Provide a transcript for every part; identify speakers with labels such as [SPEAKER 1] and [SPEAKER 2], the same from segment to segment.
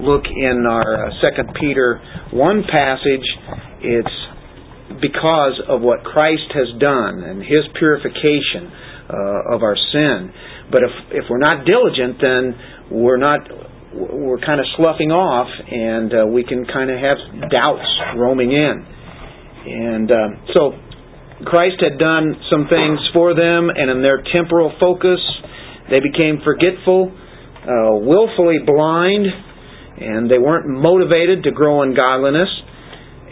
[SPEAKER 1] look in our uh, Second Peter one passage, it's because of what Christ has done and His purification uh, of our sin. But if if we're not diligent, then we're not we're kind of sloughing off, and uh, we can kind of have doubts roaming in. And uh, so Christ had done some things for them, and in their temporal focus, they became forgetful, uh, willfully blind, and they weren't motivated to grow in godliness,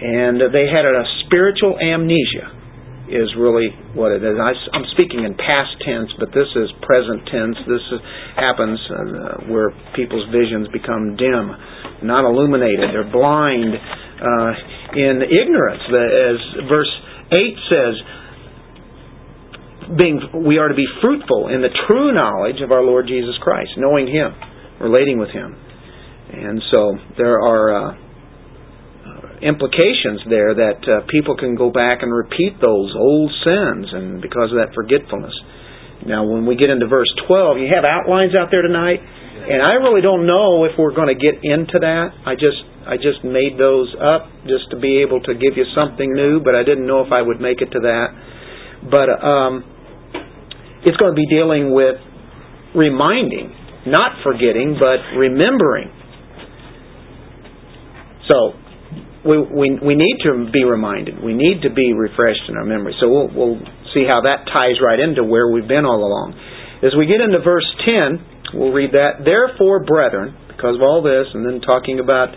[SPEAKER 1] and they had a spiritual amnesia is really what it is. I, am speaking in past tense, but this is present tense. This is, happens uh, where people's visions become dim, not illuminated. They're blind uh, in ignorance. As verse 8 says, being, we are to be fruitful in the true knowledge of our Lord Jesus Christ, knowing Him, relating with Him. And so there are. Uh, implications there that uh, people can go back and repeat those old sins and because of that forgetfulness. Now, when we get into verse 12, you have outlines out there tonight, and I really don't know if we're going to get into that. I just I just made those up just to be able to give you something new, but I didn't know if I would make it to that. But um, it's going to be dealing with reminding, not forgetting, but remembering. So we, we, we need to be reminded. We need to be refreshed in our memory. So we'll, we'll see how that ties right into where we've been all along. As we get into verse 10, we'll read that. Therefore, brethren, because of all this, and then talking about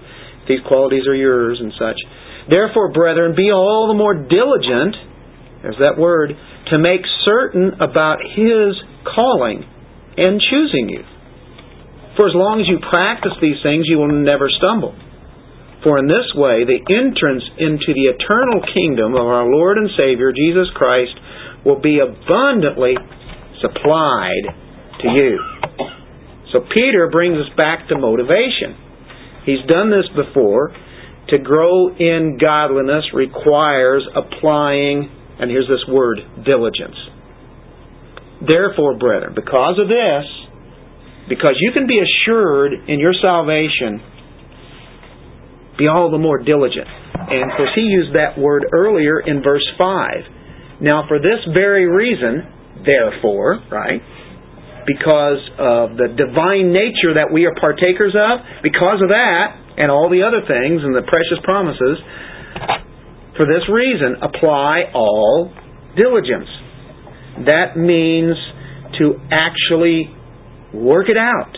[SPEAKER 1] these qualities are yours and such. Therefore, brethren, be all the more diligent, there's that word, to make certain about His calling and choosing you. For as long as you practice these things, you will never stumble. For in this way, the entrance into the eternal kingdom of our Lord and Savior, Jesus Christ, will be abundantly supplied to you. So Peter brings us back to motivation. He's done this before. To grow in godliness requires applying, and here's this word, diligence. Therefore, brethren, because of this, because you can be assured in your salvation be all the more diligent. And of course, he used that word earlier in verse 5. Now, for this very reason, therefore, right? Because of the divine nature that we are partakers of, because of that, and all the other things and the precious promises, for this reason, apply all diligence. That means to actually work it out,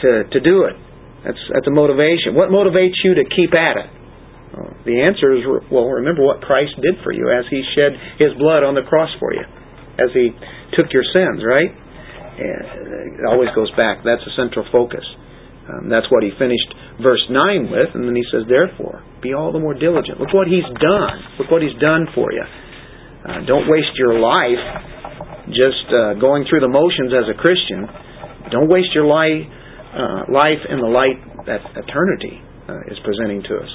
[SPEAKER 1] to, to do it. That's, that's a motivation. What motivates you to keep at it? The answer is, well, remember what Christ did for you as He shed His blood on the cross for you, as He took your sins, right? And it always goes back. That's a central focus. Um, that's what He finished verse 9 with, and then He says, therefore, be all the more diligent. Look what He's done. Look what He's done for you. Uh, don't waste your life just uh, going through the motions as a Christian. Don't waste your life uh, life in the light that eternity uh, is presenting to us.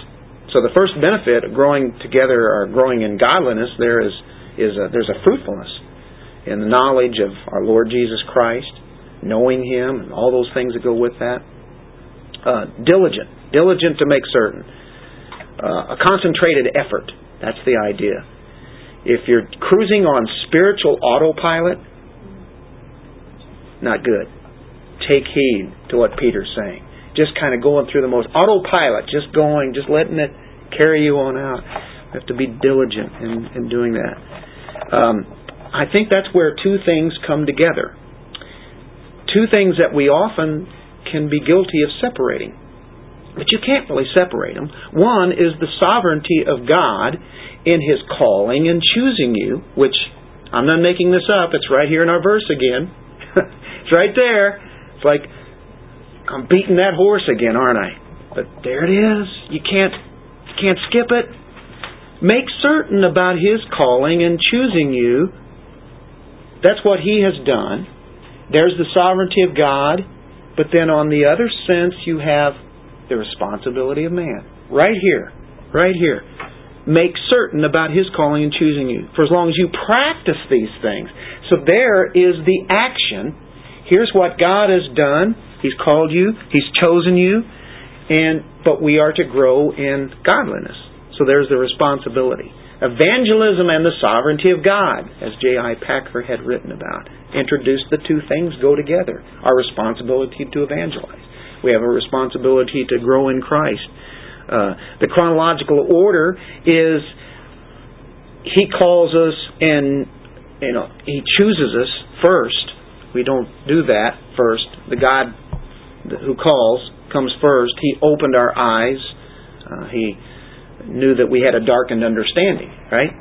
[SPEAKER 1] So the first benefit of growing together or growing in godliness there is is a, there's a fruitfulness in the knowledge of our Lord Jesus Christ, knowing Him, and all those things that go with that. Uh, diligent, diligent to make certain. Uh, a concentrated effort. That's the idea. If you're cruising on spiritual autopilot, not good take heed to what Peter's saying. Just kind of going through the most autopilot, just going, just letting it carry you on out. You have to be diligent in, in doing that. Um, I think that's where two things come together. Two things that we often can be guilty of separating. But you can't really separate them. One is the sovereignty of God in His calling and choosing you, which I'm not making this up, it's right here in our verse again. it's right there. It's like I'm beating that horse again, aren't I? But there it is. You can't you can't skip it. Make certain about his calling and choosing you. That's what he has done. There's the sovereignty of God, but then on the other sense you have the responsibility of man. Right here. Right here. Make certain about his calling and choosing you. For as long as you practice these things. So there is the action Here's what God has done. He's called you. He's chosen you. and but we are to grow in godliness. So there's the responsibility. Evangelism and the sovereignty of God, as J.I. Packer had written about, introduced the two things go together. Our responsibility to evangelize. We have a responsibility to grow in Christ. Uh, the chronological order is He calls us and you know He chooses us first. We don't do that first. The God who calls comes first. He opened our eyes. Uh, he knew that we had a darkened understanding, right?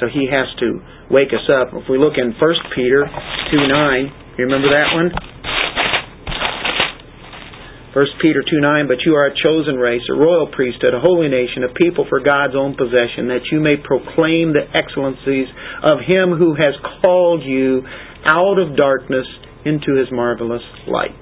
[SPEAKER 1] So he has to wake us up. If we look in 1 Peter 2 9, you remember that one? 1 Peter 2 9, but you are a chosen race, a royal priesthood, a holy nation, a people for God's own possession, that you may proclaim the excellencies of Him who has called you out of darkness into His marvelous light.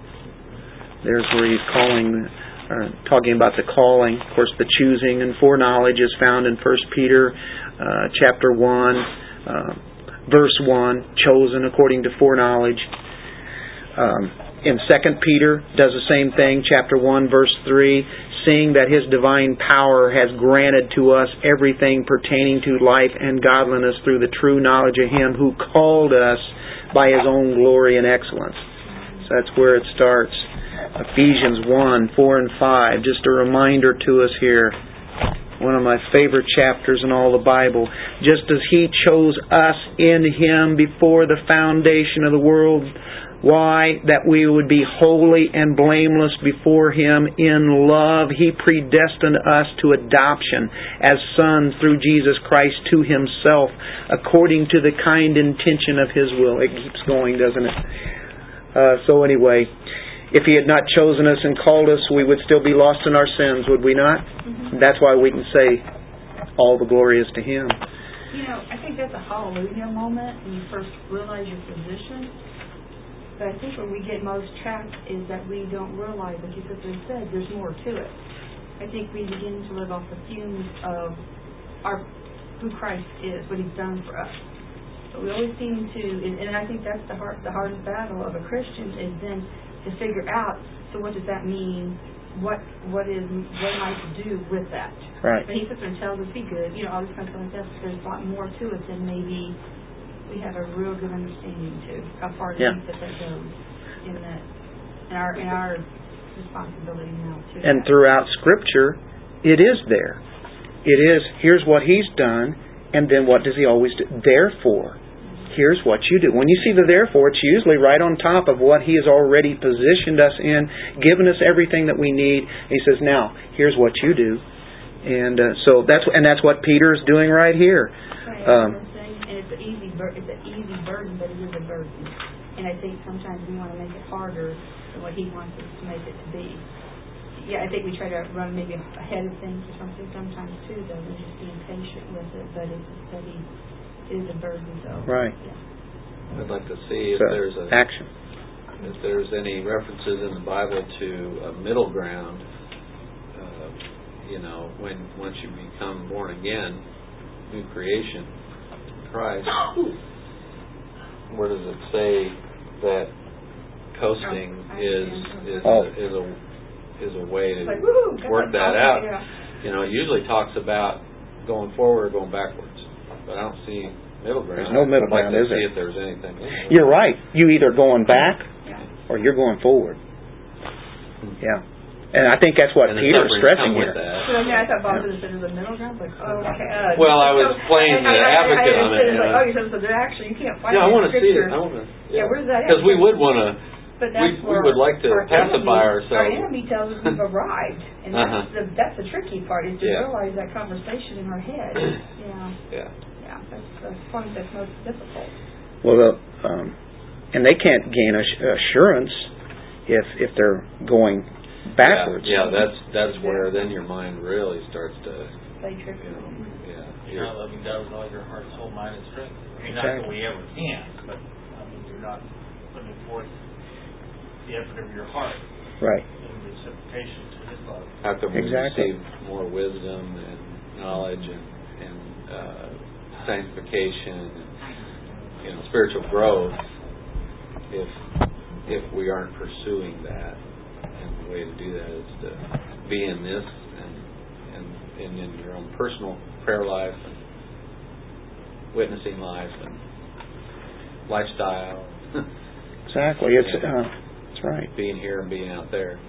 [SPEAKER 1] There's where He's calling uh, talking about the calling, of course, the choosing and foreknowledge is found in 1 Peter uh, chapter 1, uh, verse 1, chosen according to foreknowledge. Um, in 2 Peter does the same thing, chapter 1, verse 3, seeing that his divine power has granted to us everything pertaining to life and godliness through the true knowledge of him who called us by his own glory and excellence. So that's where it starts. Ephesians 1, 4 and 5. Just a reminder to us here. One of my favorite chapters in all the Bible. Just as He chose us in Him before the foundation of the world. Why? That we would be holy and blameless before Him in love. He predestined us to adoption as sons through Jesus Christ to Himself, according to the kind intention of His will. It keeps going, doesn't it? Uh, so anyway, if He had not chosen us and called us, we would still be lost in our sins, would we not? Mm-hmm. That's why we can say, all the glory is to Him.
[SPEAKER 2] You know, I think that's a hallelujah moment when you first realize your position. But I think where we get most trapped is that we don't realize, like you said, there's more to it. I think we begin to live off the fumes of our who Christ is, what He's done for us. But we always seem to, and I think that's the hard, the hardest battle of a Christian is then to figure out. So what does that mean? What what is what am I to do with that?
[SPEAKER 1] Right.
[SPEAKER 2] But he sits there and tells us, "Be good," you know, all these kinds of like that. There's a lot more to it than maybe we have a real good understanding to how far yeah. that that goes in that in our in our responsibility now too.
[SPEAKER 1] And throughout Scripture, it is there. It is here's what He's done, and then what does He always do? Therefore, here's what you do. When you see the therefore, it's usually right on top of what He has already positioned us in, given us everything that we need. He says, now, here's what you do. And uh, so that's and that's what Peter is doing right here.
[SPEAKER 2] Right, um, and it's easy bur- it's an easy burden, but it is a burden. And I think sometimes we want to make it harder than what He wants us to make it to be. Yeah, I think we try to run maybe ahead of things or something sometimes too, though, and just being patient with it. But it's a steady is a burden. So
[SPEAKER 1] right.
[SPEAKER 2] Yeah.
[SPEAKER 3] I'd like to see if
[SPEAKER 1] so,
[SPEAKER 3] there's a
[SPEAKER 1] action.
[SPEAKER 3] If there's any references in the Bible to a middle ground, uh, you know, when once you become born again, new creation, Christ, where does it say that coasting is is
[SPEAKER 1] oh.
[SPEAKER 3] a, is a is a way to
[SPEAKER 2] like,
[SPEAKER 3] work that out?
[SPEAKER 2] Yeah.
[SPEAKER 3] You know, it usually talks about going forward or going backwards but I don't see middle ground.
[SPEAKER 1] There's no middle
[SPEAKER 3] I'd like
[SPEAKER 1] ground,
[SPEAKER 3] to
[SPEAKER 1] is
[SPEAKER 3] see
[SPEAKER 1] there?
[SPEAKER 3] if there's anything.
[SPEAKER 1] You're right. You either going back or you're going forward. Yeah. And I think that's what
[SPEAKER 3] and
[SPEAKER 1] Peter is stressing
[SPEAKER 3] here.
[SPEAKER 2] So, yeah, I thought Bob yeah. said the middle ground. Like, oh, okay. Uh,
[SPEAKER 3] well, I was playing the advocate
[SPEAKER 2] I, I, I,
[SPEAKER 3] on it.
[SPEAKER 2] Like, oh, you said so. There actually, you can't find.
[SPEAKER 3] Yeah, I
[SPEAKER 2] want to
[SPEAKER 3] see it. I want to.
[SPEAKER 2] Yeah, yeah where's that?
[SPEAKER 3] Because we would want to.
[SPEAKER 2] But that's
[SPEAKER 3] we, we would like to
[SPEAKER 2] our
[SPEAKER 3] pacify
[SPEAKER 2] enemy,
[SPEAKER 3] ourselves.
[SPEAKER 2] Our enemy tells us we've arrived, and that's
[SPEAKER 3] uh-huh.
[SPEAKER 2] the that's the tricky part is to
[SPEAKER 3] yeah.
[SPEAKER 2] realize that conversation in our head. Yeah.
[SPEAKER 3] Yeah.
[SPEAKER 2] Yeah, that's the point that's most difficult.
[SPEAKER 1] Well, um, and they can't gain assurance if if they're going backwards.
[SPEAKER 3] Yeah, yeah that's that's where then your mind really starts to
[SPEAKER 2] play tricky.
[SPEAKER 3] You know, yeah,
[SPEAKER 4] you're not loving God with all your heart, soul, mind, and strength. I mean,
[SPEAKER 1] exactly.
[SPEAKER 4] not that we ever can, but I mean, you're not putting forth the effort of your heart.
[SPEAKER 1] Right.
[SPEAKER 4] In reciprocation to His love.
[SPEAKER 3] After we
[SPEAKER 1] exactly.
[SPEAKER 3] receive more wisdom and knowledge and and uh, sanctification and you know spiritual growth if if we aren't pursuing that and the way to do that is to be in this and, and, and in your own personal prayer life and witnessing life and lifestyle,
[SPEAKER 1] Exactly. It's uh, that's right.
[SPEAKER 3] being here and being out there.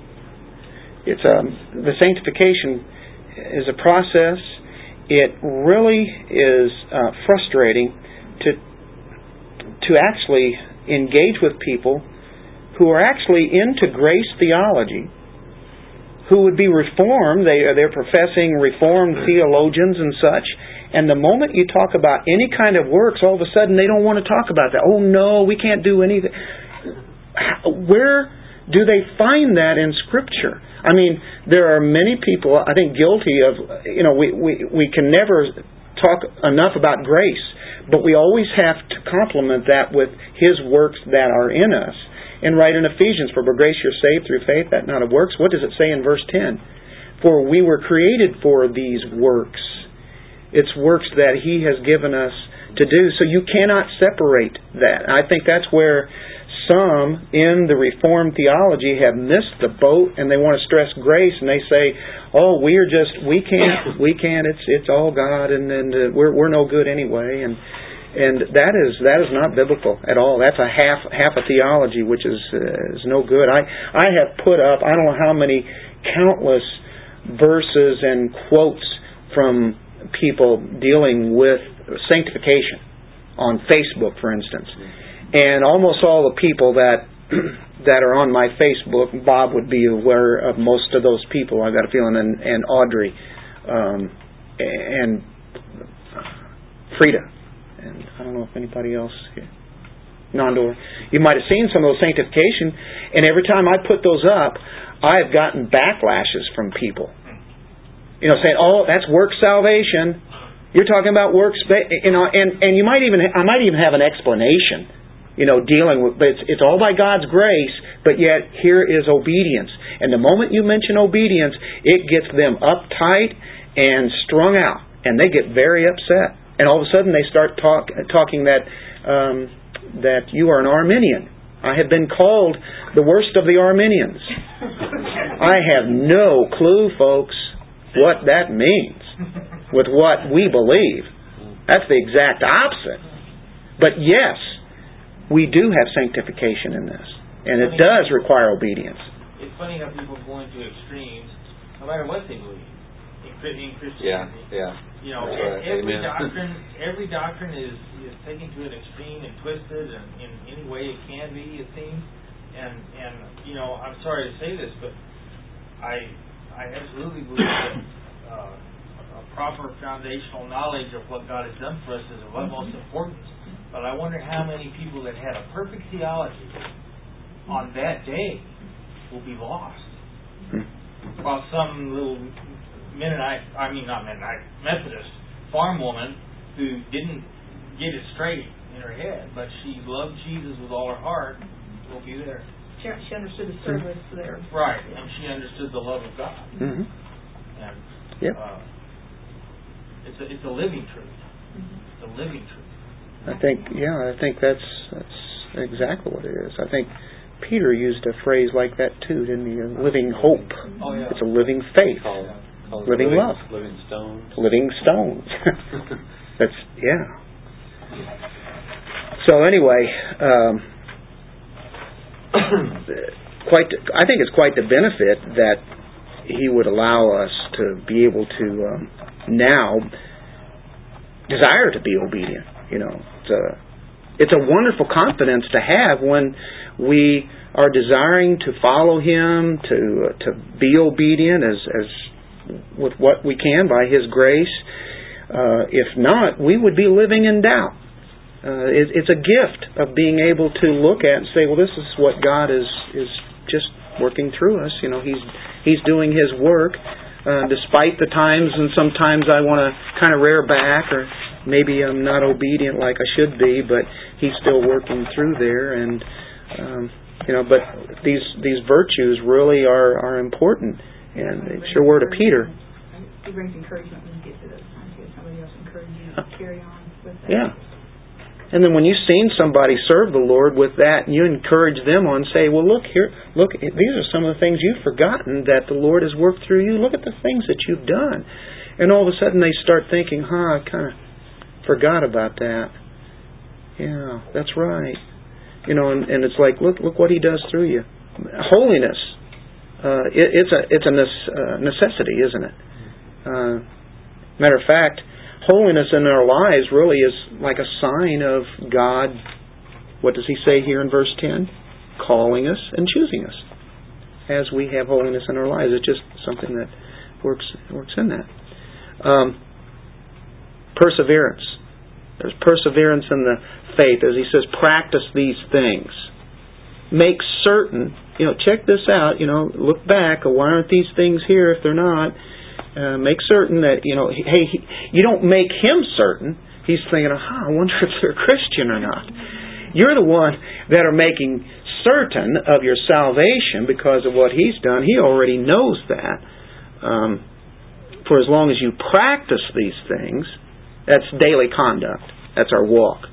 [SPEAKER 1] It's um, the sanctification is a process. It really is uh, frustrating to to actually engage with people who are actually into grace theology, who would be reformed. They they're professing reformed theologians and such. And the moment you talk about any kind of works, all of a sudden they don't want to talk about that. Oh no, we can't do anything. Where do they find that in Scripture? I mean, there are many people, I think, guilty of, you know, we, we, we can never talk enough about grace, but we always have to complement that with His works that are in us. And write in Ephesians, for by grace you're saved through faith, that not of works. What does it say in verse 10? For we were created for these works. It's works that He has given us to do. So you cannot separate that. I think that's where some in the Reformed theology have missed the boat and they want to stress grace and they say, "Oh, we're just we can't we can't it's it's all God and and uh, we're we're no good anyway." And and that is that is not biblical at all. That's a half half a theology which is uh, is no good. I I have put up I don't know how many countless verses and quotes from people dealing with sanctification on Facebook, for instance and almost all the people that that are on my Facebook, Bob would be aware of most of those people. I've got a feeling, and, and Audrey, um, and Frida, I don't know if anybody else here. Nondor. You might have seen some of those sanctification, and every time I put those up, I have gotten backlashes from people. You know, saying, "Oh, that's work salvation." You're talking about works, you know, and and you might even I might even have an explanation you know, dealing with, but it's, it's all by God's grace, but yet here is obedience. And the moment you mention obedience, it gets them uptight and strung out, and they get very upset. And all of a sudden they start talk, talking that, um, that you are an Arminian. I have been called the worst of the Arminians. I have no clue, folks, what that means with what we believe. That's the exact opposite. But yes, we do have sanctification in this, and it does require obedience.
[SPEAKER 4] It's funny how people go into extremes, no matter what they believe in, in Christianity.
[SPEAKER 3] Yeah, yeah.
[SPEAKER 4] You know,
[SPEAKER 3] right.
[SPEAKER 4] every
[SPEAKER 3] Amen.
[SPEAKER 4] doctrine, every doctrine is is taken to an extreme and twisted, and in any way it can be, it seems. And and you know, I'm sorry to say this, but I I absolutely believe that uh, a proper foundational knowledge of what God has done for us is of utmost importance. But I wonder how many people that had a perfect theology on that day will be lost.
[SPEAKER 1] Hmm.
[SPEAKER 4] While some little Mennonite, I mean not Mennonite, Methodist farm woman who didn't get it straight in her head, but she loved Jesus with all her heart, will be there.
[SPEAKER 2] She, she understood the service there.
[SPEAKER 4] Right, and she understood the love of God.
[SPEAKER 1] Mm-hmm.
[SPEAKER 4] And
[SPEAKER 1] Yep.
[SPEAKER 4] uh, it's a it's a living truth.
[SPEAKER 2] Mhm.
[SPEAKER 4] It's a living truth.
[SPEAKER 1] I think, yeah, I think that's that's exactly what it is. I think Peter used a phrase like that too, didn't he? A living hope.
[SPEAKER 4] Oh yeah.
[SPEAKER 1] It's a living faith,
[SPEAKER 3] Called, called
[SPEAKER 1] Living love.
[SPEAKER 3] living stones.
[SPEAKER 1] living stones. that's yeah. So anyway, um, quite. I think it's quite the benefit that he would allow us to be able to um, now desire to be obedient. You know, it's a it's a wonderful confidence to have when we are desiring to follow Him, to to be obedient as as with what we can by His grace. Uh, if not, we would be living in doubt. Uh, it, it's a gift of being able to look at and say, "Well, this is what God is is just working through us." You know, He's He's doing His work, uh, despite the times, and sometimes I want to kind of rear back or maybe I'm not obedient like I should be, but He's still working through there, and um, you know. But these these virtues really are are important, and they sure were to Peter.
[SPEAKER 2] It brings encouragement when you get to those times. You have somebody else encourage you to carry on with that.
[SPEAKER 1] Yeah, And then when you've seen somebody serve the Lord with that, you encourage them on, say, well, look here, look, these are some of the things you've forgotten that the Lord has worked through you. Look at the things that you've done. And all of a sudden they start thinking, huh, I kind of forgot about that. Yeah, that's right. You know, and, and it's like, look, look what He does through you. Holiness, uh, it, it's a it's a uh, necessity, isn't it? Uh, matter of fact, holiness in our lives really is like a sign of God. What does He say here in verse 10? Calling us and choosing us as we have holiness in our lives. It's just something that works works in that. Um, perseverance. There's perseverance in the faith, as he says, practice these things. Make certain, you know, check this out, you know, look back, why aren't these things here if they're not? Uh, make certain that, you know, hey, he, you don't make him certain. He's thinking, huh, I wonder if they're Christian or not. You're the one that are making certain of your salvation because of what he's done. He already knows that. Um, for as long as you practice these things, that's daily conduct. That's our walk.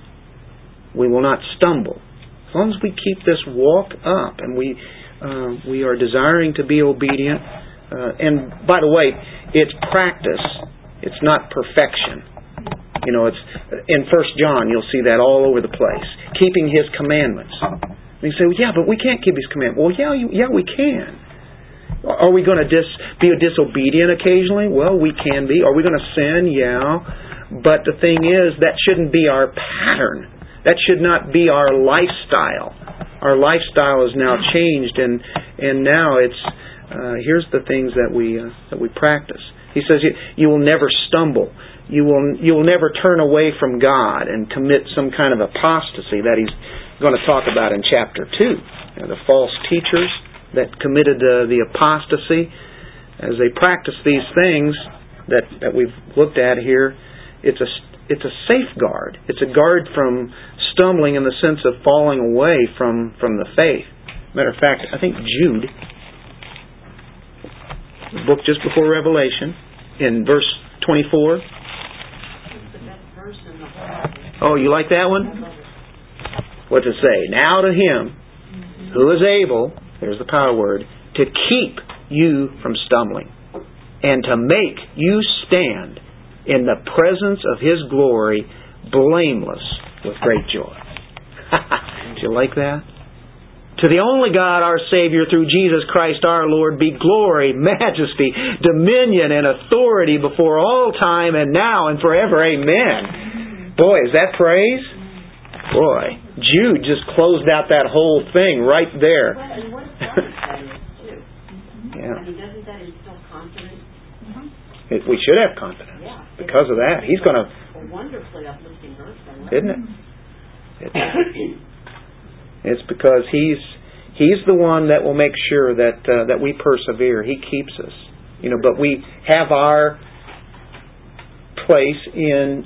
[SPEAKER 1] We will not stumble. As long as we keep this walk up and we uh, we are desiring to be obedient. Uh, and by the way, it's practice. It's not perfection. You know, it's in First John. You'll see that all over the place. Keeping His commandments. And you say, well, "Yeah, but we can't keep His commandments." Well, yeah, you, yeah, we can. Are we going to dis, be disobedient occasionally? Well, we can be. Are we going to sin? Yeah. But the thing is, that shouldn't be our pattern. That should not be our lifestyle. Our lifestyle is now changed, and and now it's uh, here's the things that we uh, that we practice. He says you, you will never stumble. You will you will never turn away from God and commit some kind of apostasy that he's going to talk about in chapter two. You know, the false teachers that committed uh, the apostasy, as they practice these things that that we've looked at here, it's a it's a safeguard. It's a guard from stumbling in the sense of falling away from, from the faith. Matter of fact, I think Jude, the book just before Revelation, in verse 24. Oh, you like that one? What to say? Now to him who is able, there's the power word, to keep you from stumbling and to make you stand in the presence of his glory blameless with great joy. Do you like that? To the only God, our Savior, through Jesus Christ our Lord, be glory, majesty, dominion, and authority before all time and now and forever. Amen. Boy, is that praise? Boy, Jude just closed out that whole thing right there.
[SPEAKER 5] yeah.
[SPEAKER 1] We should have confidence because of that. He's going to.
[SPEAKER 5] Wonderfully uplifting verse,
[SPEAKER 1] isn't it? It's because he's he's the one that will make sure that uh, that we persevere. He keeps us, you know. But we have our place in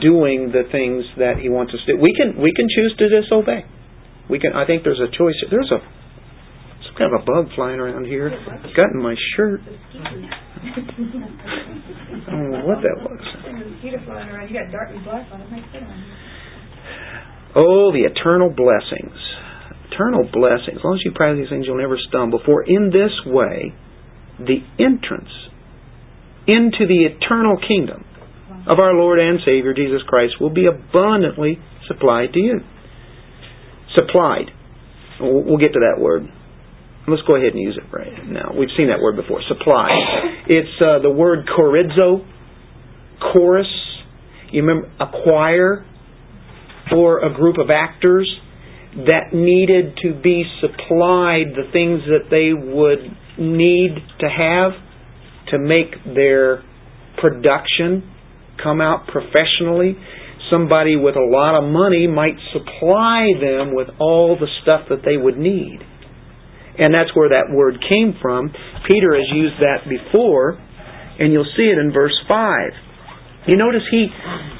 [SPEAKER 1] doing the things that he wants us to do. We can we can choose to disobey. We can. I think there's a choice. There's a some kind of a bug flying around here. It's got in my shirt. I don't know what that was.
[SPEAKER 2] Mosquito flying around. You got dark and black on it.
[SPEAKER 1] Oh, the eternal blessings. Eternal blessings. As long as you practice these things, you'll never stumble. For in this way, the entrance into the eternal kingdom of our Lord and Savior Jesus Christ will be abundantly supplied to you. Supplied. We'll get to that word. Let's go ahead and use it right now. We've seen that word before. Supplied. It's uh, the word chorizo, chorus. You remember acquire for a group of actors that needed to be supplied the things that they would need to have to make their production come out professionally. Somebody with a lot of money might supply them with all the stuff that they would need. And that's where that word came from. Peter has used that before, and you'll see it in verse 5. You notice he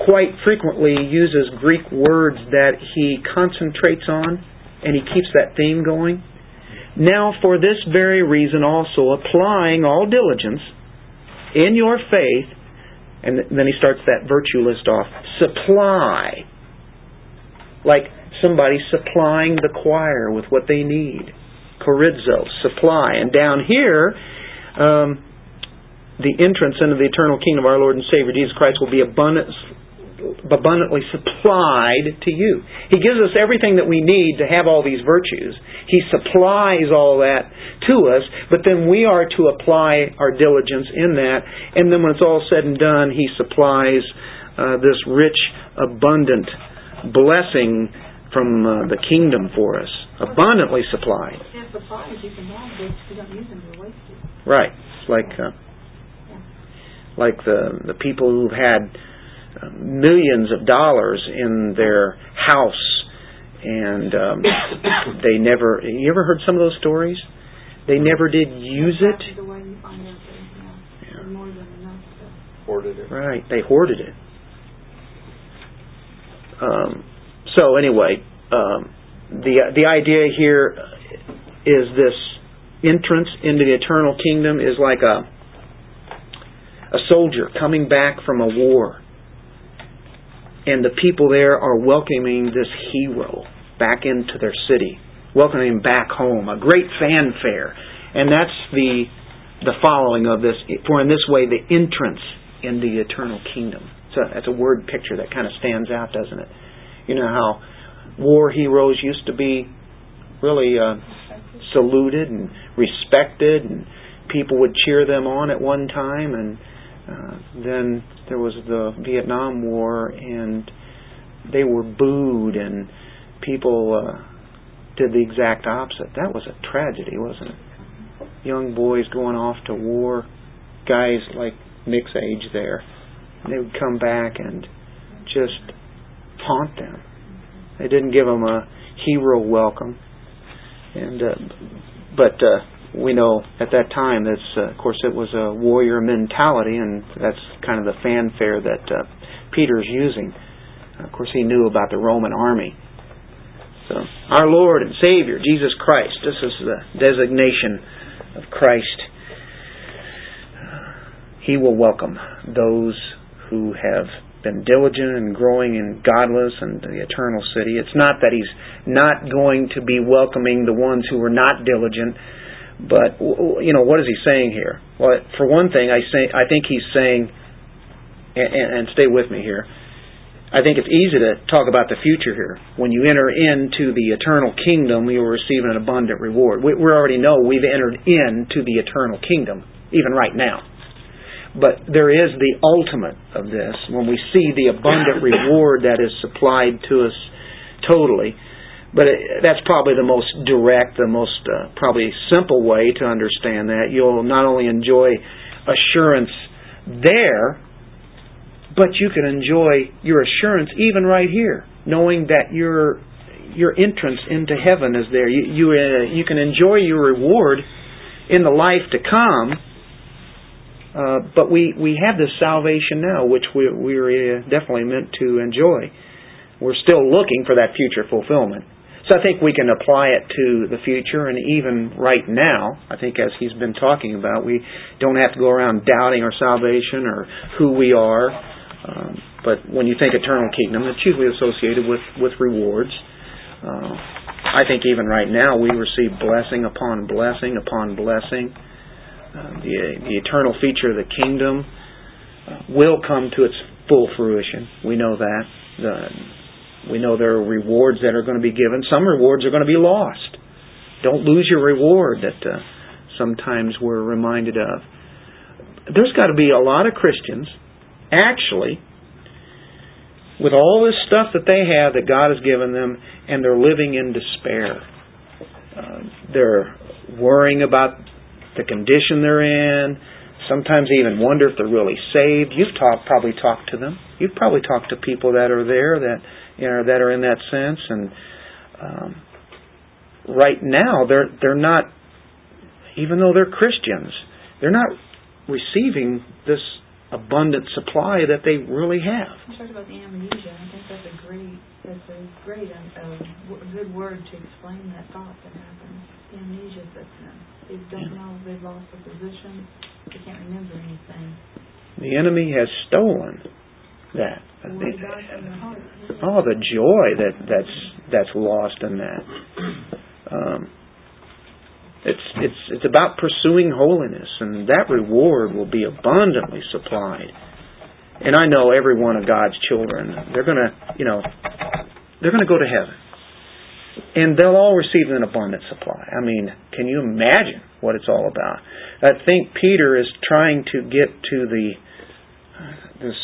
[SPEAKER 1] quite frequently uses Greek words that he concentrates on and he keeps that theme going. Now, for this very reason also, applying all diligence in your faith, and then he starts that virtue list off supply like somebody supplying the choir with what they need. Chorizo, supply. And down here, um, the entrance into the eternal kingdom of our Lord and Savior Jesus Christ will be abundant, abundantly supplied to you. He gives us everything that we need to have all these virtues. He supplies all that to us, but then we are to apply our diligence in that. And then when it's all said and done, He supplies uh, this rich, abundant blessing from uh, the kingdom for us, abundantly supplied.
[SPEAKER 2] Supplies have, but if you don't use them, they're wasted.
[SPEAKER 1] Right. It's like uh, like the the people who've had uh, millions of dollars in their house and um, they never. You ever heard some of those stories? They never did use it.
[SPEAKER 2] That's the way you find out that, yeah,
[SPEAKER 1] Yeah.
[SPEAKER 2] more than enough to.
[SPEAKER 3] Hoarded it.
[SPEAKER 1] Right. They hoarded it. Um, so anyway, um, the the idea here is this entrance into the eternal kingdom is like a a soldier coming back from a war, and the people there are welcoming this hero back into their city, welcoming him back home. A great fanfare, and that's the the following of this. For in this way, the entrance in the eternal kingdom. So that's a word picture that kind of stands out, doesn't it? You know how war heroes used to be really uh, saluted and respected, and people would cheer them on at one time, and uh, then there was the Vietnam War, and they were booed, and people uh, did the exact opposite. That was a tragedy, wasn't it? Young boys going off to war, guys like Mick's age there, they would come back and just taunt them. They didn't give them a hero welcome, and uh, but uh, we know at that time that's uh, of course it was a warrior mentality, and that's kind of the fanfare that uh, Peter's using. Of course, he knew about the Roman army. So, our Lord and Savior Jesus Christ. This is the designation of Christ. He will welcome those who have been diligent and growing in godless and the eternal city. It's not that he's not going to be welcoming the ones who are not diligent, but you know what is he saying here? Well, for one thing, I say I think he's saying, and, and stay with me here. I think it's easy to talk about the future here. When you enter into the eternal kingdom, you will receive an abundant reward. We, we already know we've entered into the eternal kingdom, even right now. But there is the ultimate of this when we see the abundant reward that is supplied to us totally. But it, that's probably the most direct, the most uh, probably simple way to understand that. You'll not only enjoy assurance there, but you can enjoy your assurance even right here, knowing that your your entrance into heaven is there. You you, uh, you can enjoy your reward in the life to come uh, but we, we have this salvation now, which we, we're uh, definitely meant to enjoy. We're still looking for that future fulfillment. I think we can apply it to the future and even right now, I think as he's been talking about, we don't have to go around doubting our salvation or who we are. Um, but when you think eternal kingdom, it's usually associated with, with rewards. Uh, I think even right now we receive blessing upon blessing upon blessing. Uh, the, the eternal feature of the kingdom uh, will come to its full fruition. We know that. The, we know there are rewards that are going to be given. Some rewards are going to be lost. Don't lose your reward that uh, sometimes we're reminded of. There's got to be a lot of Christians, actually, with all this stuff that they have that God has given them, and they're living in despair. Uh, they're worrying about the condition they're in. Sometimes they even wonder if they're really saved. You've talked, probably talked to them. You've probably talked to people that are there that you know that are in that sense. And um, right now, they're they're not, even though they're Christians, they're not receiving this abundant supply that they really have.
[SPEAKER 2] You talked about the amnesia. I think that's a great, that's a great, um, w- good word to explain that thought that happens. The amnesia sets in. They don't know they've lost their position. They can't remember anything.
[SPEAKER 1] The enemy has stolen that
[SPEAKER 2] The word of God from your heart.
[SPEAKER 1] Oh, the joy that that's that's lost in that. Um, it's it's it's about pursuing holiness, and that reward will be abundantly supplied. And I know every one of God's children, they're going to, you know, they're to go to heaven, and they'll all receive an abundant supply. I mean, can you imagine what it's all about? I think Peter is trying to get to the this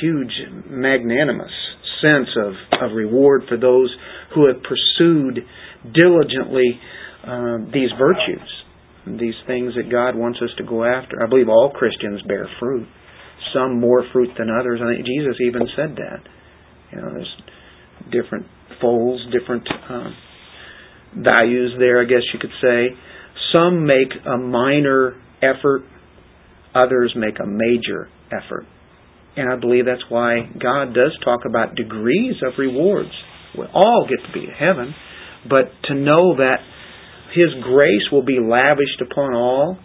[SPEAKER 1] huge magnanimous sense of, of reward for those who have pursued diligently um, these virtues, these things that God wants us to go after. I believe all Christians bear fruit, some more fruit than others. I think Jesus even said that. You know, there's different folds, different um, values there, I guess you could say. Some make a minor effort, others make a major effort. And I believe that's why God does talk about degrees of rewards. We all get to be in heaven, but to know that His grace will be lavished upon all,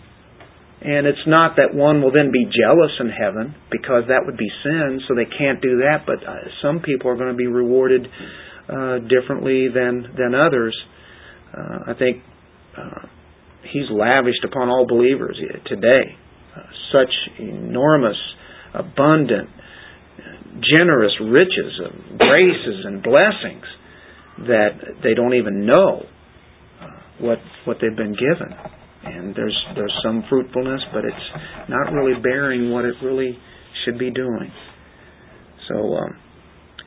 [SPEAKER 1] and it's not that one will then be jealous in heaven because that would be sin, so they can't do that. But uh, some people are going to be rewarded uh, differently than than others. Uh, I think uh, He's lavished upon all believers today uh, such enormous abundant, generous riches of graces and blessings that they don't even know uh, what what they've been given. And there's there's some fruitfulness, but it's not really bearing what it really should be doing. So um,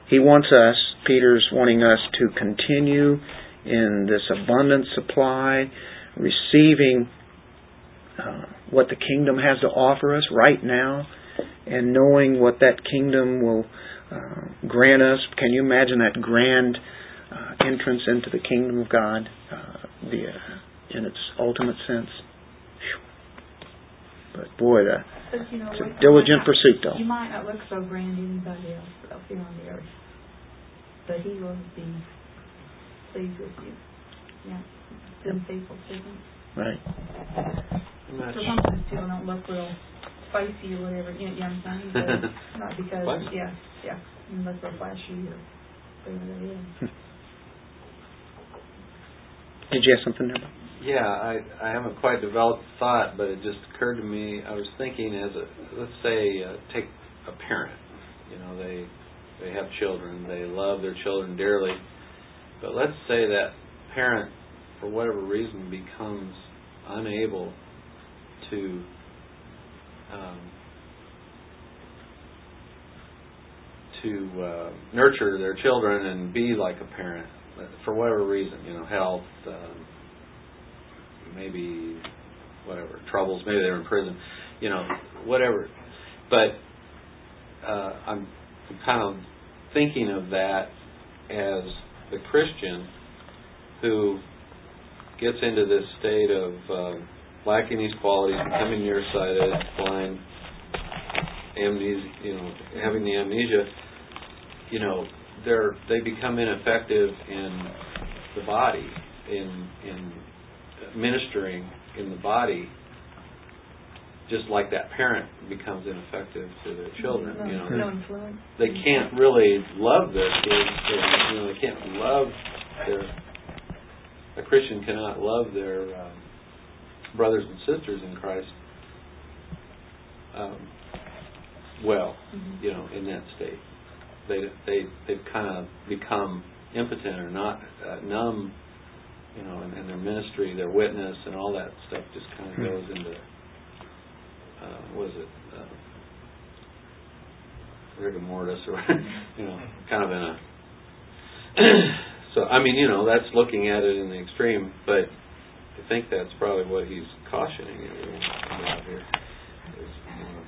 [SPEAKER 1] he wants us, Peter's wanting us to continue in this abundant supply, receiving uh, what the kingdom has to offer us right now, and knowing what that kingdom will uh, grant us. Can you imagine that grand uh, entrance into the kingdom of God, uh, the uh, in its ultimate sense? But boy, the,
[SPEAKER 2] But you know
[SPEAKER 1] it's a
[SPEAKER 2] what?
[SPEAKER 1] diligent pursuit, though.
[SPEAKER 2] You might not look so grand to anybody else up here on the earth, but He will be pleased with you. Yeah, good faithful servant.
[SPEAKER 1] Right.
[SPEAKER 3] I'm not
[SPEAKER 2] So
[SPEAKER 3] sure.
[SPEAKER 2] sometimes people don't look real spicy or whatever, you know, you know what I'm saying? But not because,
[SPEAKER 3] Flashy.
[SPEAKER 2] yeah, yeah, unless they're flashy or whatever that is.
[SPEAKER 1] Did you have something there?
[SPEAKER 3] Yeah, I I haven't quite developed the thought, but it just occurred to me. I was thinking as a let's say uh, take a parent. You know, they they have children, they love their children dearly, but let's say that parent, for whatever reason, becomes unable to um, to uh, nurture their children and be like a parent for whatever reason, you know, health, um, maybe whatever troubles, maybe they're in prison, you know, whatever. But uh, I'm, kind of thinking of that as the Christian who gets into this state of um, lacking these qualities, becoming nearsighted, blind, amnesia, you know, having the amnesia. You know, they're they become ineffective in the body, in in ministering in the body, just like that parent becomes ineffective to their children.
[SPEAKER 2] No,
[SPEAKER 3] You know,
[SPEAKER 2] no influence.
[SPEAKER 3] they can't really love their kids. They, you know, they can't love their. A Christian cannot love their um, brothers and sisters in Christ um, well.
[SPEAKER 2] Mhm.
[SPEAKER 3] You know, in that state, they they they've kind of become impotent or not uh, numb. You know, in, in their ministry, their witness, and all that stuff just kind of
[SPEAKER 1] Hmm.
[SPEAKER 3] goes into uh, what is it? Uh, rigor mortis, or you know, kind of in a. so I mean, you know, that's looking at it in the extreme, but I think that's probably what he's cautioning everyone about here. Know, uh,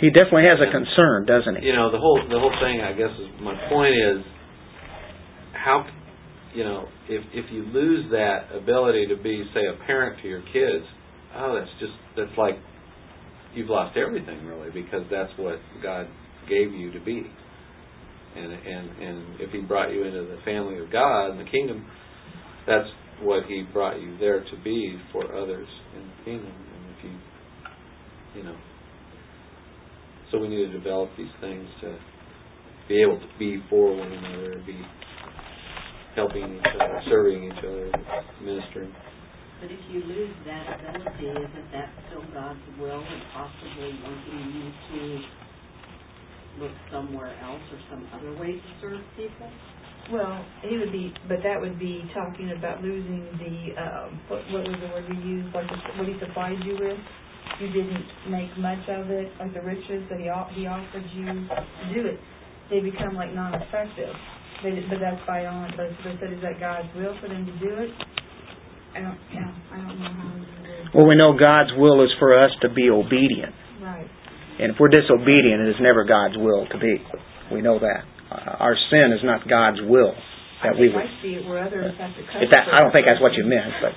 [SPEAKER 1] He definitely has a concern, doesn't he?
[SPEAKER 3] you know, the whole the whole thing. I guess is my point is how you know if if you lose that ability to be say a parent to your kids, oh, that's just that's like you've lost everything really because that's what God gave you to be. And and and if He brought you into the family of God and the kingdom, that's what He brought you there to be for others in the kingdom. And if you, you know, so we need to develop these things to be able to be for one another, be helping each other, serving each other, ministering.
[SPEAKER 5] But if you lose that ability, isn't that still God's will and possibly wanting you to look somewhere else or some other way to serve people?
[SPEAKER 2] Well, he would be, but that would be talking about losing the, um, what, what was the word we used, like the- what he supplied you with? You didn't make much of it, like the riches that he, he offered you to do it. They become like non-effective. They, but that's by on, but they said, is that God's will for them to do it? I don't, yeah, I don't know how to do.
[SPEAKER 1] Well, we know God's will is for us to be obedient.
[SPEAKER 2] Right.
[SPEAKER 1] And if we're disobedient, it is never God's will to be. We know that. Our sin is not God's will
[SPEAKER 2] I
[SPEAKER 1] that we
[SPEAKER 2] think
[SPEAKER 1] would.
[SPEAKER 2] I see it where others have to cover.
[SPEAKER 1] That, I don't think that's what you meant, but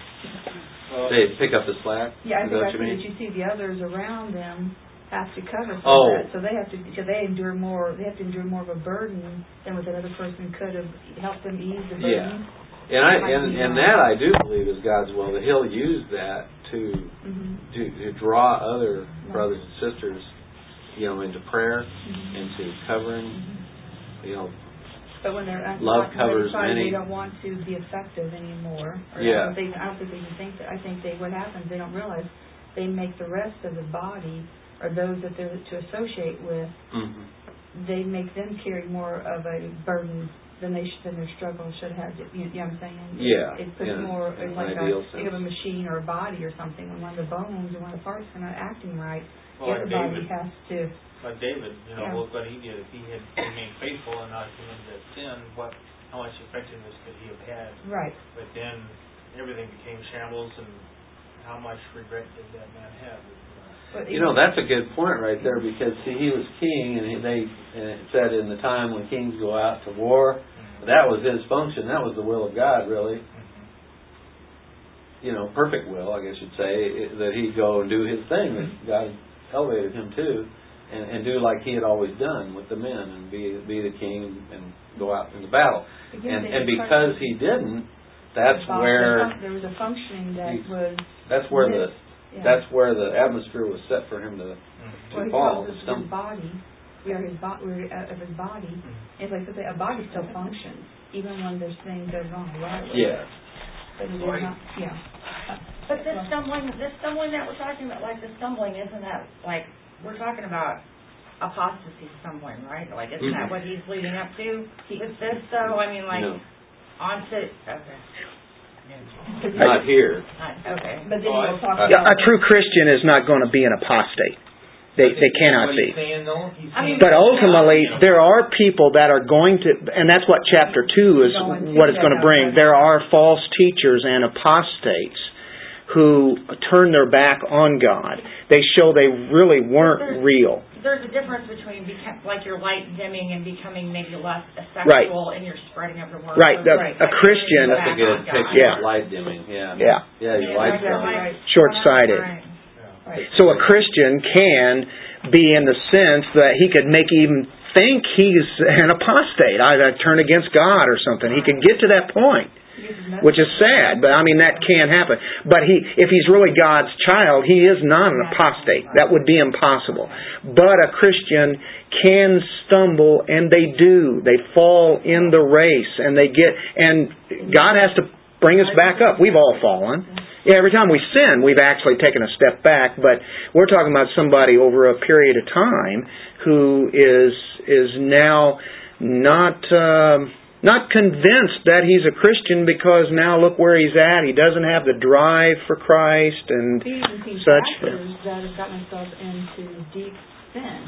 [SPEAKER 3] They pick up the slack?
[SPEAKER 2] Yeah, I think
[SPEAKER 3] that
[SPEAKER 2] I
[SPEAKER 3] what you
[SPEAKER 2] see that you see the others around them have to cover for
[SPEAKER 3] Oh.
[SPEAKER 2] that. So they have to, so they endure more, they have to endure more of a burden than what that other person could have helped them ease the
[SPEAKER 3] Yeah. And I,
[SPEAKER 2] Might
[SPEAKER 3] and, and that I do believe is God's will, that He'll use that to,
[SPEAKER 2] Mm-hmm.
[SPEAKER 3] to, to draw other brothers and sisters, you know, into prayer,
[SPEAKER 2] Mm-hmm.
[SPEAKER 3] into covering, you know,
[SPEAKER 2] But when they're un-
[SPEAKER 3] Love
[SPEAKER 2] when they
[SPEAKER 3] covers
[SPEAKER 2] decide
[SPEAKER 3] many.
[SPEAKER 2] they don't want to be effective anymore. Or
[SPEAKER 3] Yeah.
[SPEAKER 2] I don't think they, I don't think they even think that. I think they, what happens, they don't realize they make the rest of the body or those that they're to associate with
[SPEAKER 3] mhm.
[SPEAKER 2] they make them carry more of a burden than they should, than their struggle should have. You, you know what I'm saying?
[SPEAKER 3] Yeah,
[SPEAKER 2] It, it puts
[SPEAKER 3] in-
[SPEAKER 2] more
[SPEAKER 3] in
[SPEAKER 2] it's like
[SPEAKER 3] ideal
[SPEAKER 2] a think of a
[SPEAKER 3] sense.
[SPEAKER 2] machine or a body or something. When one of the bones or one of the parts are not acting right,
[SPEAKER 4] Well,
[SPEAKER 2] the
[SPEAKER 4] like
[SPEAKER 2] other body
[SPEAKER 4] David,
[SPEAKER 2] has to.
[SPEAKER 4] Like David, you know,
[SPEAKER 2] Yeah.
[SPEAKER 4] look what he did. If he had remained faithful and not committed that sin, what, how much effectiveness could he have had?
[SPEAKER 2] Right.
[SPEAKER 4] But then everything became shambles, and how much regret did that man have?
[SPEAKER 2] But
[SPEAKER 3] You know, that's a good point right there because see, he was king, and he, they and it said in the time when kings go out to war, mm-hmm. that was his function. That was the will of God, really. Mm-hmm. You know, perfect will, I guess you'd say, i- that he'd go and do his thing that God elevated him to, and, and do like he had always done with the men, and be be the king and go out into battle.
[SPEAKER 2] Again,
[SPEAKER 3] And and because he didn't, that's
[SPEAKER 2] the
[SPEAKER 3] where
[SPEAKER 2] there was a functioning that
[SPEAKER 3] he's-
[SPEAKER 2] was.
[SPEAKER 3] that's where the
[SPEAKER 2] yeah.
[SPEAKER 3] that's where the atmosphere was set for him to
[SPEAKER 2] mm-hmm. well,
[SPEAKER 3] fall,
[SPEAKER 2] tells us his body. We are his body. We're of his body. Mm-hmm. It's like I say, a body still functions even when there's things that are wrong. Right?
[SPEAKER 3] yeah.
[SPEAKER 2] But
[SPEAKER 4] Right.
[SPEAKER 2] not. Yeah.
[SPEAKER 6] But this stumbling, this stumbling that we're talking about, like the stumbling, isn't that, like, we're talking about apostasy stumbling, right? Like, isn't that
[SPEAKER 3] Mhm.
[SPEAKER 6] what he's leading up to with this, though? I mean, like,
[SPEAKER 3] No.
[SPEAKER 6] on to, okay.
[SPEAKER 3] Not here.
[SPEAKER 6] Not- Okay.
[SPEAKER 2] But then
[SPEAKER 4] Oh,
[SPEAKER 2] we'll talk
[SPEAKER 3] I-
[SPEAKER 1] Yeah, a true Christian is not going to be an apostate. They they cannot be.
[SPEAKER 4] He's saying, though, he's
[SPEAKER 6] I mean,
[SPEAKER 1] But ultimately, there are people that are going to, and that's what chapter two is,
[SPEAKER 2] Going
[SPEAKER 1] what it's going to bring. There are false teachers and apostates who turn their back on God. They show they really weren't real.
[SPEAKER 6] There's a difference between, become, like, your light dimming and becoming maybe less
[SPEAKER 1] Right.
[SPEAKER 6] and you're spreading of your word.
[SPEAKER 1] Right, the-
[SPEAKER 6] Right.
[SPEAKER 1] a Christian-
[SPEAKER 3] That's a good
[SPEAKER 6] Back on God.
[SPEAKER 3] picture
[SPEAKER 1] Yeah.
[SPEAKER 3] light dimming. Yeah.
[SPEAKER 1] Yeah.
[SPEAKER 3] Yeah, your
[SPEAKER 6] Yeah,
[SPEAKER 3] light's
[SPEAKER 6] like,
[SPEAKER 3] gone.
[SPEAKER 6] right.
[SPEAKER 1] Short-sighted.
[SPEAKER 6] Right.
[SPEAKER 2] right.
[SPEAKER 1] So a Christian can be in the sense that he could make even think he's an apostate. I, I turn against God or something. He could get to that point. Which is sad, but I mean that can happen. But he, if he's really God's child, he is not an apostate. That would be impossible. But a Christian can stumble, and they do. They fall in the race, and they get, and God has to bring us back up. We've all fallen. Yeah, every time we sin, we've actually taken a step back. But we're talking about somebody over a period of time who is is now not. Um, not convinced that he's a Christian because now look where he's at. He doesn't have the drive for Christ and
[SPEAKER 2] He even seen
[SPEAKER 1] such.
[SPEAKER 2] that gotten themselves into deep sin.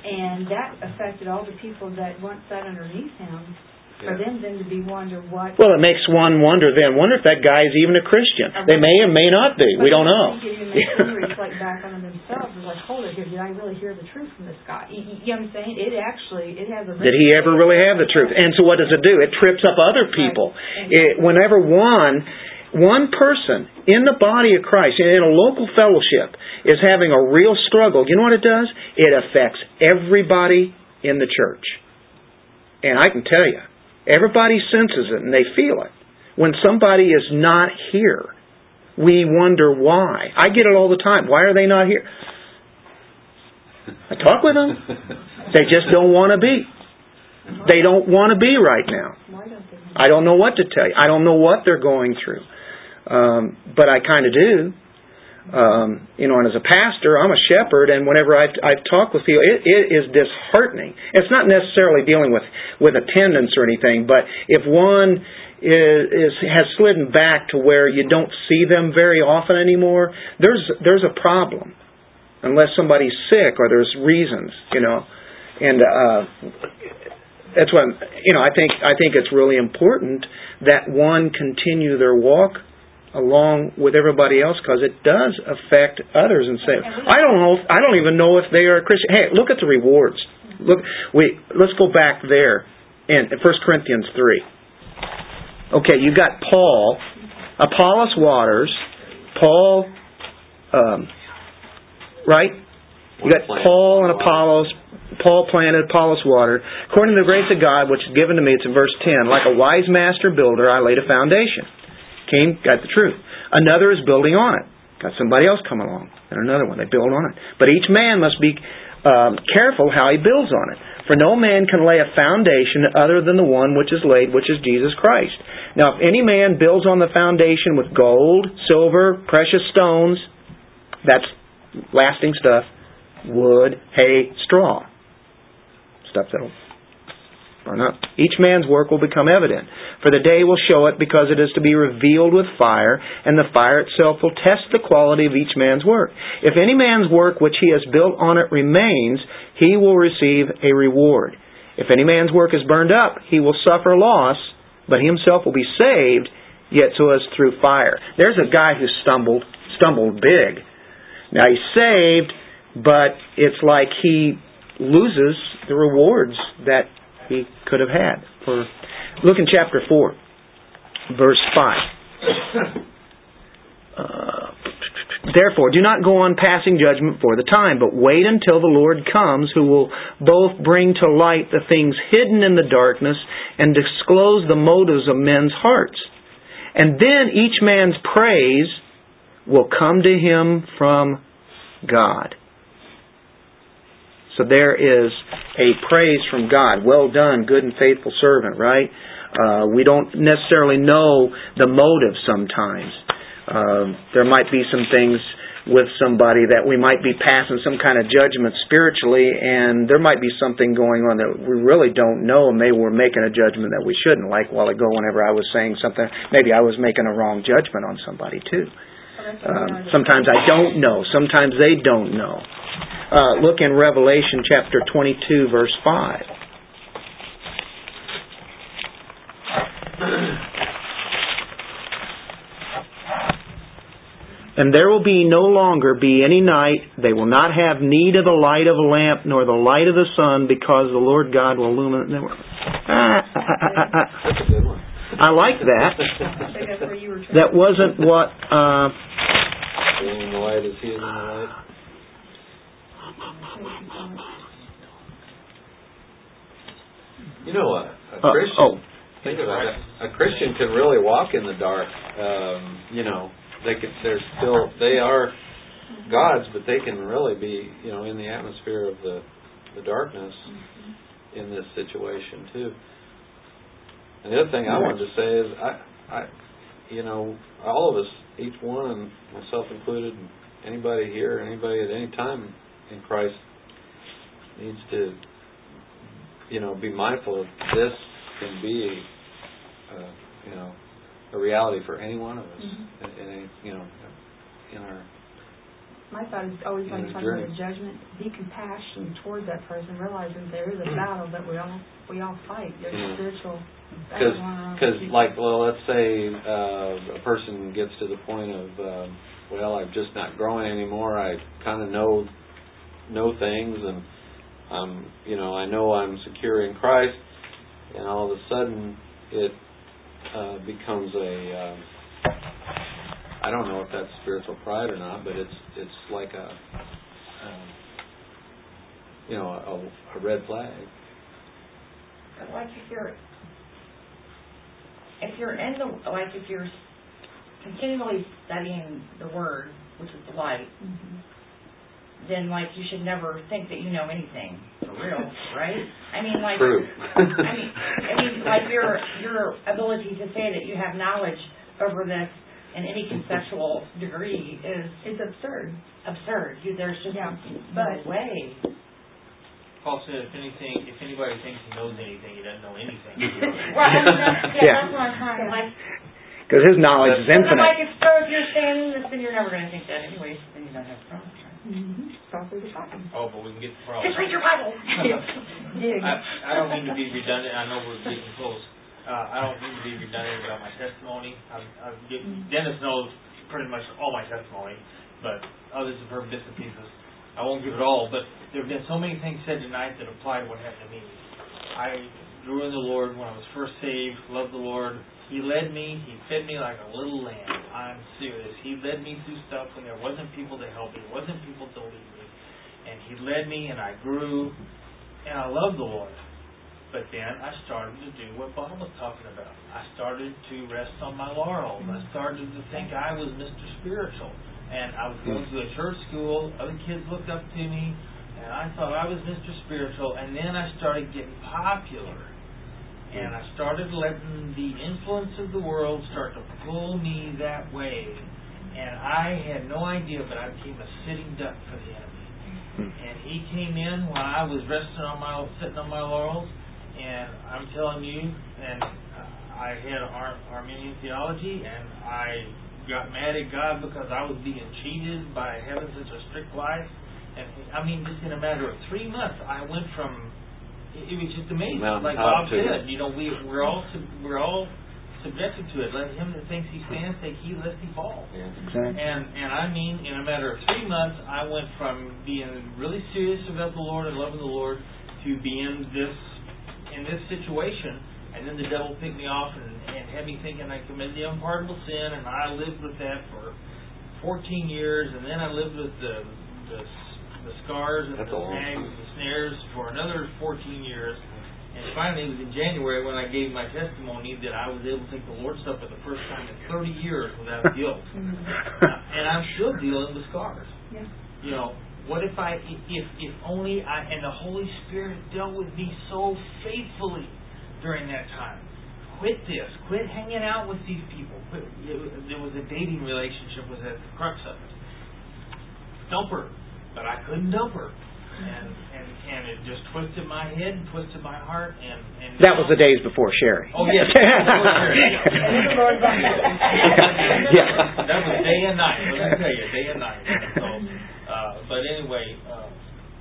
[SPEAKER 2] And that affected all the people that once sat underneath him. For
[SPEAKER 3] Yeah.
[SPEAKER 2] them then to be wonder what.
[SPEAKER 1] Well, it makes one wonder then, wonder if that guy is even a Christian. They may or may not be. We don't know.
[SPEAKER 2] I think it even makes them reflect back on themselves. It's like, hold it, did I really hear the truth from this guy? You, you know what I'm saying? It actually, it has a.
[SPEAKER 1] Did he ever really have the truth? And so what does it do? It trips up other people. It, whenever one one person in the body of Christ, in a local fellowship, is having a real struggle, you know what it does? It affects everybody in the church. And I can tell you, everybody senses it and they feel it. When somebody is not here, we wonder why. I get it all the time. Why are they not here? I talk with them. They just don't want to be. They don't want to be right now. I don't know what to tell you. I don't know what they're going through. Um, but I kind of do. Um, you know, and as a pastor, I'm a shepherd, and whenever I've, I've talked with people, it, it is disheartening. It's not necessarily dealing with with attendance or anything, but if one is, is has slidden back to where you don't see them very often anymore, there's there's a problem, unless somebody's sick or there's reasons, you know, and uh, that's what you know. I think I think it's really important that one continue their walk along with everybody else because it does affect others and say I don't know if, I don't even know if they are a Christian. Hey, look at the rewards. Look, we let's go back there in First Corinthians three. Okay, you got Paul, Apollos waters, Paul, um, right? You got Paul and Apollos. Paul planted, Apollos watered. According to the grace of God, which is given to me, it's in verse 10. Like a wise master builder, I laid a foundation. Came, got the truth. Another is building on it. Got somebody else come along. And another one. They build on it. But each man must be um, careful how he builds on it. For no man can lay a foundation other than the one which is laid, which is Jesus Christ. Now, if any man builds on the foundation with gold, silver, precious stones, that's lasting stuff, wood, hay, straw. Stuff that'll burn up. Each man's work will become evident. For the day will show it because it is to be revealed with fire, and the fire itself will test the quality of each man's work. If any man's work which he has built on it remains, he will receive a reward. If any man's work is burned up, he will suffer loss, but he himself will be saved, yet so as through fire. There's a guy who stumbled, stumbled big. Now he's saved, but it's like he loses the rewards that he could have had. For look in chapter four, verse five. Uh, Therefore, do not go on passing judgment for the time, but wait until the Lord comes, who will both bring to light the things hidden in the darkness and disclose the motives of men's hearts. And then each man's praise will come to him from God. So there is a praise from God. Well done, good and faithful servant, right? Uh, we don't necessarily know the motive sometimes. Uh, there might be some things with somebody that we might be passing some kind of judgment spiritually, and there might be something going on that we really don't know, and maybe we're making a judgment that we shouldn't. Like a while ago, whenever I was saying something, maybe I was making a wrong judgment on somebody too. Um, sometimes I don't know. Sometimes they don't know. Uh, look in Revelation chapter 22, verse 5. And there will be no longer be any night. They will not have need of the light of a lamp nor the light of the sun, because the Lord God will illuminate them. Ah, ah, ah.
[SPEAKER 3] That's a good one.
[SPEAKER 1] I like that. That wasn't what. Uh,
[SPEAKER 3] Being in the light is he in the light. You know, a, a
[SPEAKER 1] Uh,
[SPEAKER 3] Christian,
[SPEAKER 1] oh.
[SPEAKER 3] think about it, a Christian can really walk in the dark. Um, you know, they could, they're still, they are gods, but they can really be, you know, in the atmosphere of the, the darkness in this situation too. And the other thing I wanted to say is, I, I, you know, all of us, each one, and myself included, anybody here, anybody at any time in Christ, needs to, you know, be mindful of this can be, uh, you know, a reality for any one of us,
[SPEAKER 2] Mhm.
[SPEAKER 3] in, in you know, in our
[SPEAKER 2] My thought is always like
[SPEAKER 3] the journey.
[SPEAKER 2] about judgment, be compassionate towards that person, realizing there is a battle that we all we all fight. There's a spiritual
[SPEAKER 3] Because,
[SPEAKER 2] battle going
[SPEAKER 3] because, like, well, let's say uh, a person gets to the point of, um, well, I'm just not growing anymore. I kind of know know things, and um, you know, I know I'm secure in Christ, and all of a sudden it uh, becomes a. Um, I don't know if that's spiritual pride or not, but it's it's like a, um, you know, a, a red flag.
[SPEAKER 6] But like if you're, if you're in the, like if you're continually studying the Word, which is the light,
[SPEAKER 2] Mhm.
[SPEAKER 6] Then like you should never think that you know anything for real, right? I mean, like,
[SPEAKER 3] True.
[SPEAKER 6] I mean, I mean, like your your ability to say that you have knowledge over this in any conceptual degree is
[SPEAKER 2] It's absurd.
[SPEAKER 6] absurd. You, there's just
[SPEAKER 2] Yeah,
[SPEAKER 6] no way.
[SPEAKER 4] Paul said, if anything, if anybody thinks he knows anything, he doesn't know anything.
[SPEAKER 6] Well, I mean, that's, yeah,
[SPEAKER 1] Yeah.
[SPEAKER 6] that's what I'm trying. Like,
[SPEAKER 1] Because His knowledge is infinite.
[SPEAKER 6] like, if, so if you're saying this, then you're never going to think that anyways, then you don't have problems, right?
[SPEAKER 2] Mm-hmm. The Bible.
[SPEAKER 4] Oh, but we can get the problem.
[SPEAKER 6] Just read your Bible.
[SPEAKER 4] I, I don't mean to be redundant, I know we're getting close. Uh, I don't mean to be redundant about my testimony. I've, I've get, Dennis knows pretty much all my testimony, but others have heard bits and pieces. I won't give it all, but there have been so many things said tonight that apply to what happened to me. I grew in the Lord when I was first saved, loved the Lord. He led me, He fed me like a little lamb. I'm serious. He led me through stuff when there wasn't people to help me, wasn't people to lead me. And He led me and I grew and I loved the Lord. But then I started to do what Bob was talking about. I started to rest on my laurels. I started to think I was Mr. Spiritual. And I was going to a church school. Other kids looked up to me. And I thought I was Mr. Spiritual. And then I started getting popular. And I started letting the influence of the world start to pull me that way. And I had no idea, but I became a sitting duck for the enemy. And he came in when I was resting on my, sitting on my laurels. And I'm telling you, and uh, I had Ar- Arminian theology, and I got mad at God because I was being cheated by having such a strict life. And I mean, just in a matter of three months, I went from it, it was just amazing.
[SPEAKER 3] Mountain
[SPEAKER 4] like Bob
[SPEAKER 3] to-
[SPEAKER 4] said, you know, we we're all sub- we're all subjected to it. Let him that thinks he stands take heed lest he fall.
[SPEAKER 3] Yeah.
[SPEAKER 1] Exactly.
[SPEAKER 4] And and I mean, in a matter of three months, I went from being really serious about the Lord and loving the Lord to being this in this situation. And then the devil picked me off and, and had me thinking I committed the unpardonable sin, and I lived with that for 14 years. And then I lived with the the, the scars and
[SPEAKER 3] That's
[SPEAKER 4] the
[SPEAKER 3] a long
[SPEAKER 4] snags and the snares for another 14 years. And finally, it was in January when I gave my testimony that I was able to take the Lord's Supper for the first time in 30 years without guilt. Mm-hmm. and I'm still dealing with scars.
[SPEAKER 2] Yeah.
[SPEAKER 4] You know, what if I, if if only I and the Holy Spirit dealt with me so faithfully during that time. Quit this. Quit hanging out with these people. Quit, it, there was a dating relationship was at the crux of it. Dump her, but I couldn't dump her. And, and and it just twisted my head and twisted my heart and and
[SPEAKER 1] That was the days before Sherry.
[SPEAKER 4] Oh, yes. Sherry, yeah.
[SPEAKER 2] And then the Lord got
[SPEAKER 1] Yeah.
[SPEAKER 4] That was day and night. Let me tell you, day and night. So, uh, but anyway, uh,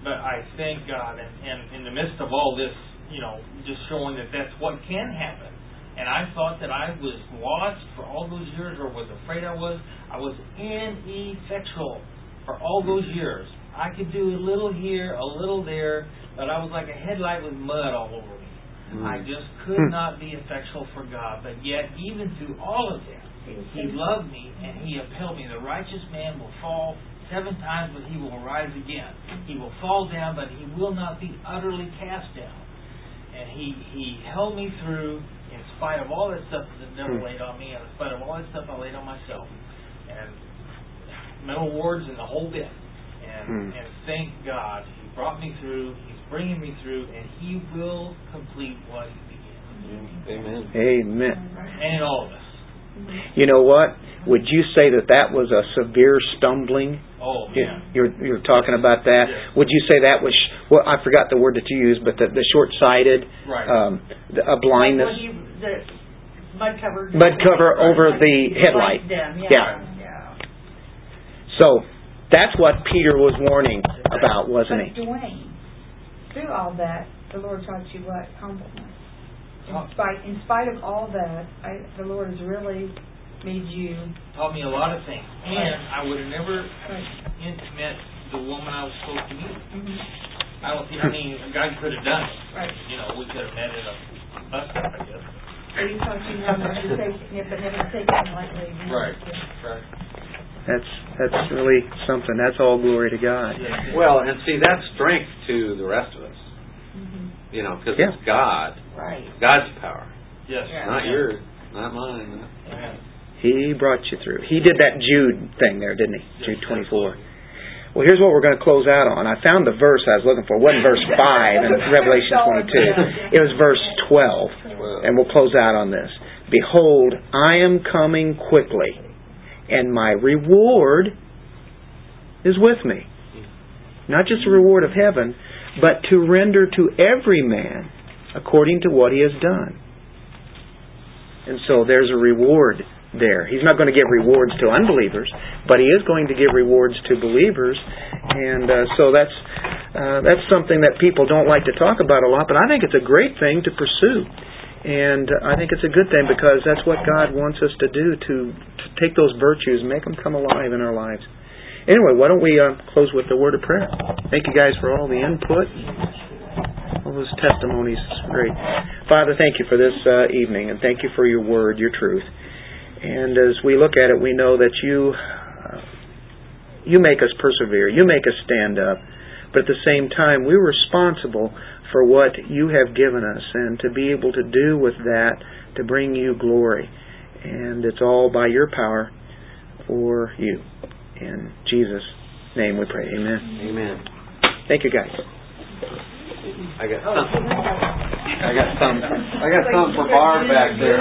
[SPEAKER 4] but I thank God, and, and in the midst of all this, you know, just showing that that's what can happen. And I thought that I was lost for all those years, or was afraid I was. I was ineffectual for all those years. I could do a little here, a little there, but I was like a headlight with mud all over me. I just could
[SPEAKER 1] Hmm.
[SPEAKER 4] not be effectual for God. But yet, even through all of that, He loved me and He upheld me. The righteous man will fall seven times, but he will rise again. He will fall down, but he will not be utterly cast down. And He He held me through in spite of all that stuff that the devil
[SPEAKER 1] Hmm.
[SPEAKER 4] laid on me, and in spite of all that stuff I laid on myself, and mental wards and the whole bit. And
[SPEAKER 1] Hmm.
[SPEAKER 4] and thank God He brought me through. He's bringing me through, and He will complete what He began.
[SPEAKER 3] Amen.
[SPEAKER 1] Amen.
[SPEAKER 4] And all of us.
[SPEAKER 1] You know what? Would you say that that was a severe stumbling?
[SPEAKER 4] Oh yeah.
[SPEAKER 1] You're you're talking about that.
[SPEAKER 4] Yes.
[SPEAKER 1] Would you say that was well? I forgot the word that you used, but the, the short-sighted,
[SPEAKER 4] Right.
[SPEAKER 1] um, the, a blindness.
[SPEAKER 6] Like when you, the mud cover.
[SPEAKER 1] Mud cover over the headlight.
[SPEAKER 6] Them, yeah.
[SPEAKER 1] Yeah.
[SPEAKER 6] yeah.
[SPEAKER 1] So that's what Peter was warning about, wasn't
[SPEAKER 2] But
[SPEAKER 1] he?
[SPEAKER 2] Dwayne, through all that, the Lord taught you what? Humbleness. In spite, in spite of all that, I, the Lord has really made you,
[SPEAKER 4] Taught me a lot of things, and I would have never
[SPEAKER 2] right,
[SPEAKER 4] in- met the woman I was supposed to meet.
[SPEAKER 2] mhm,
[SPEAKER 4] I don't think. I mean, God could have done it.
[SPEAKER 2] right.
[SPEAKER 4] You know, we could have met at a bus stop, I guess.
[SPEAKER 2] So He taught you how much to take, but never to take it lightly.
[SPEAKER 4] Right. Right.
[SPEAKER 1] That's that's really something. That's all glory to God.
[SPEAKER 3] Well, and see, that's strength to the rest of us.
[SPEAKER 2] Mhm.
[SPEAKER 3] You know, because
[SPEAKER 1] Yeah.
[SPEAKER 3] it's God,
[SPEAKER 6] Right.
[SPEAKER 3] God's power,
[SPEAKER 4] Yes.
[SPEAKER 6] Yeah.
[SPEAKER 3] not yours, not mine.
[SPEAKER 4] Amen.
[SPEAKER 1] He brought you through. He did that Jude thing there, didn't he?
[SPEAKER 4] Yes,
[SPEAKER 1] Jude 24. Well, here's what we're going to close out on. I found the verse I was looking for. It wasn't verse 5 in Revelation 22. It was verse 12. And we'll close out on this. Behold, I am coming quickly, and my reward is with me. Not just the reward of heaven, but to render to every man according to what he has done. And so there's a reward there. He's not going to give rewards to unbelievers, but he is going to give rewards to believers. And uh, so that's uh, that's something that people don't like to talk about a lot, but I think it's a great thing to pursue. And I think it's a good thing because that's what God wants us to do to, to take those virtues make them come alive in our lives. Anyway, why don't we uh, close with the word of prayer? Thank you guys for all the input, all those testimonies. It's great. Father, thank you for this uh, evening, and thank you for your word, your truth. And as we look at it, we know that you uh, you make us persevere. You make us stand up. But at the same time, we're responsible for what you have given us and to be able to do with that to bring you glory. And it's all by your power for you. In Jesus' name we pray. Amen.
[SPEAKER 3] Amen.
[SPEAKER 1] Thank you, guys.
[SPEAKER 3] I got some. I got some. I got some for Barb back there.